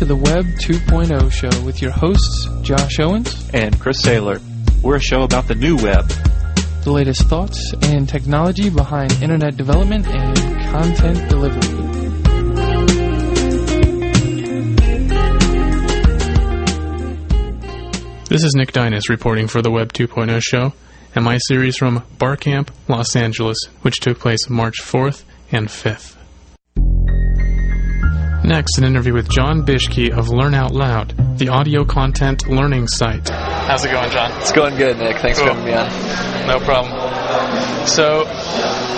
to the Web 2.0 show with your hosts, Josh Owens and Chris Saylor. We're a show about the new web, the latest thoughts and technology behind internet development and content delivery. This is Nick Dynice reporting for the Web 2.0 show and my series from Barcamp, Los Angeles, which took place March 4th and 5th. Next, an interview with Jon Bischke of Learn Out Loud, the audio content learning site. How's it going, Jon? It's going good, Nick. Thanks Cool. for having me on. No problem. So,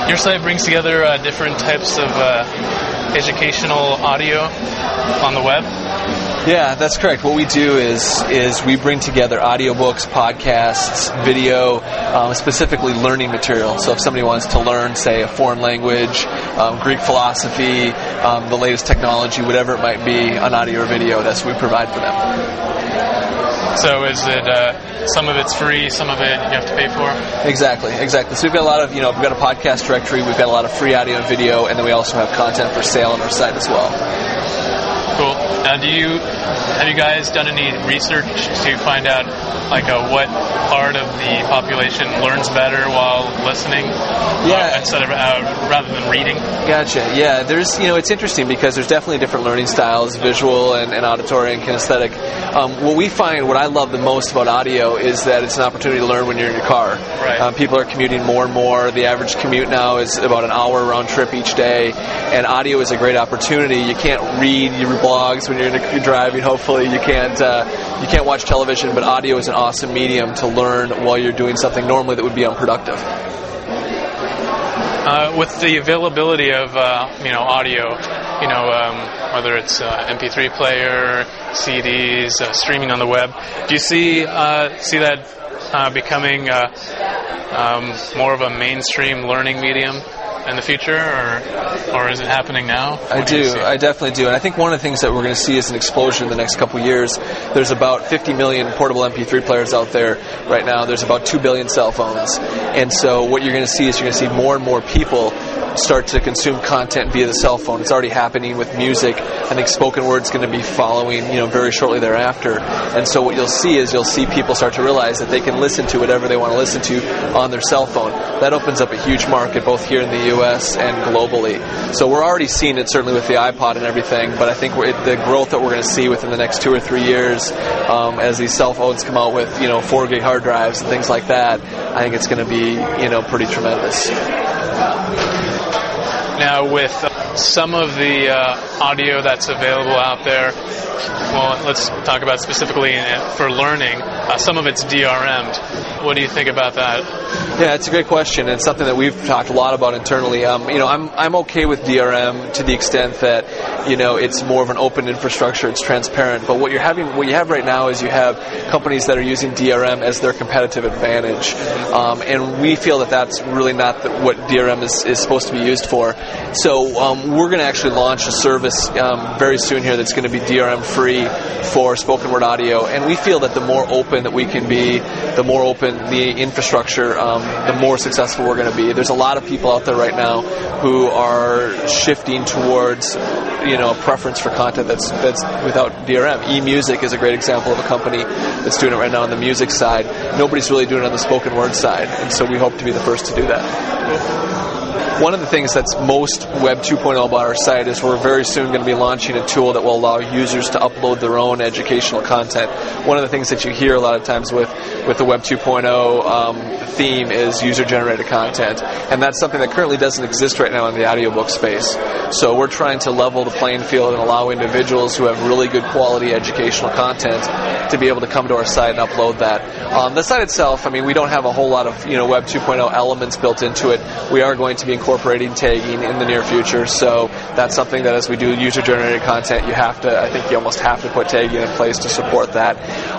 your site brings together uh, different types of uh, educational audio on the web. Yeah, that's correct. What we do is is we bring together audiobooks, podcasts, video, um, specifically learning material. So if somebody wants to learn, say, a foreign language, um, Greek philosophy, um, the latest technology, whatever it might be, on audio or video, that's what we provide for them. So, is it uh, some of it's free, some of it you have to pay for? Exactly, exactly. So we've got a lot of, you know, we've got a podcast directory, we've got a lot of free audio and video, and then we also have content for sale on our site as well. Now, do you have you guys done any research to find out like uh, what part of the population learns better while listening, Yeah. uh, instead of uh, rather than reading? Gotcha. Yeah, there's you know it's interesting because there's definitely different learning styles, visual and, and auditory and kinesthetic. Um, what we find, what I love the most about audio is that it's an opportunity to learn when you're in your car. Right. Um, people are commuting more and more. The average commute now is about an hour round trip each day, and audio is a great opportunity. You can't read your blogs when you're, in a, you're driving. Mean, hopefully, you can't uh, you can't watch television, but audio is an awesome medium to learn while you're doing something normally that would be unproductive. Uh, with the availability of uh, you know audio, you know um, whether it's uh, MP3 player, CDs, uh, streaming on the web, do you see uh, see that uh, becoming um, more of a mainstream learning medium in the future, or or is it happening now? I What you do. see? I definitely do. And I think one of the things that we're going to see is an explosion in the next couple of years. There's about 50 million portable MP3 players out there right now. There's about 2 billion cell phones. And so what you're going to see is you're going to see more and more people start to consume content via the cell phone. It's already happening with music. I think spoken word's going to be following, you know, very shortly thereafter. And so what you'll see is you'll see people start to realize that they can listen to whatever they want to listen to on their cell phone. That opens up a huge market both here in the US and globally. So we're already seeing it certainly with the iPod and everything, but I think the growth that we're going to see within the next two or three years um, as these cell phones come out with, you know, 4 gig hard drives and things like that, I think it's going to be, you know, pretty tremendous. With some of the uh, audio that's available out there, well, let's talk about specifically for learning. Uh, some of it's DRM'd. What do you think about that? Yeah, it's a great question. and something that we've talked a lot about internally. Um, you know, I'm I'm okay with DRM to the extent that you know it's more of an open infrastructure, it's transparent. But what you're having, what you have right now is you have companies that are using DRM as their competitive advantage, um, and we feel that that's really not the, what DRM is, is supposed to be used for. So um, we're going to actually launch a service um, very soon here that's going to be DRM free for spoken word audio, and we feel that the more open that we can be, the more open the infrastructure, um, the more successful we're going to be. There's a lot of people out there right now who are shifting towards, you know, a preference for content that's that's without DRM. eMusic is a great example of a company that's doing it right now on the music side. Nobody's really doing it on the spoken word side, and so we hope to be the first to do that. One of the things that's most Web 2.0 about our site is we're very soon going to be launching a tool that will allow users to upload their own educational content. One of the things that you hear a lot of times with, with the Web 2.0 um, theme is user generated content, and that's something that currently doesn't exist right now in the audiobook space. So we're trying to level the playing field and allow individuals who have really good quality educational content to be able to come to our site and upload that. Um, the site itself, I mean, we don't have a whole lot of you know Web 2.0 elements built into it. We are going to be incorporating tagging in the near future, so that's something that as we do user generated content, you have to, I think you almost have to put tagging in place to support that.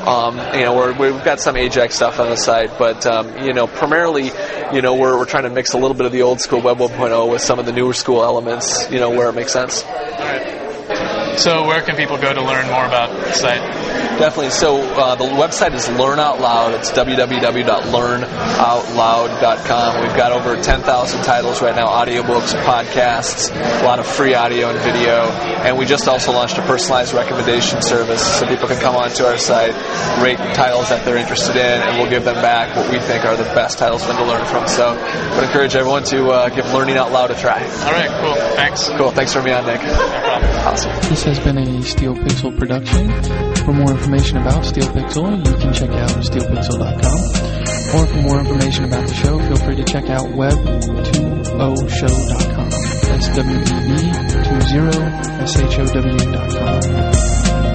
Um, you know, we're, we've got some Ajax stuff on the site, but um, you know, primarily, you know, we're, we're trying to mix a little bit of the old school Web 1.0 with some of the newer school elements, you know, where it makes sense. So where can people go to learn more about the site? Definitely. So uh, the website is Learn Out Loud. It's www.learnoutloud.com. We've got over 10,000 titles right now, audiobooks, podcasts, a lot of free audio and video, and we just also launched a personalized recommendation service so people can come onto our site, rate titles that they're interested in, and we'll give them back what we think are the best titles for them to learn from. So I would encourage everyone to uh, give Learning Out Loud a try. All right, cool. Thanks. Cool. Thanks for me on, Nick. No problem. Awesome. This has been a Steel Pixel production. For more information about Steel Pixel, you can check out steelpixel.com. Or for more information about the show, feel free to check out web20show.com. That's W-E-B 20 S-H-O-W.com.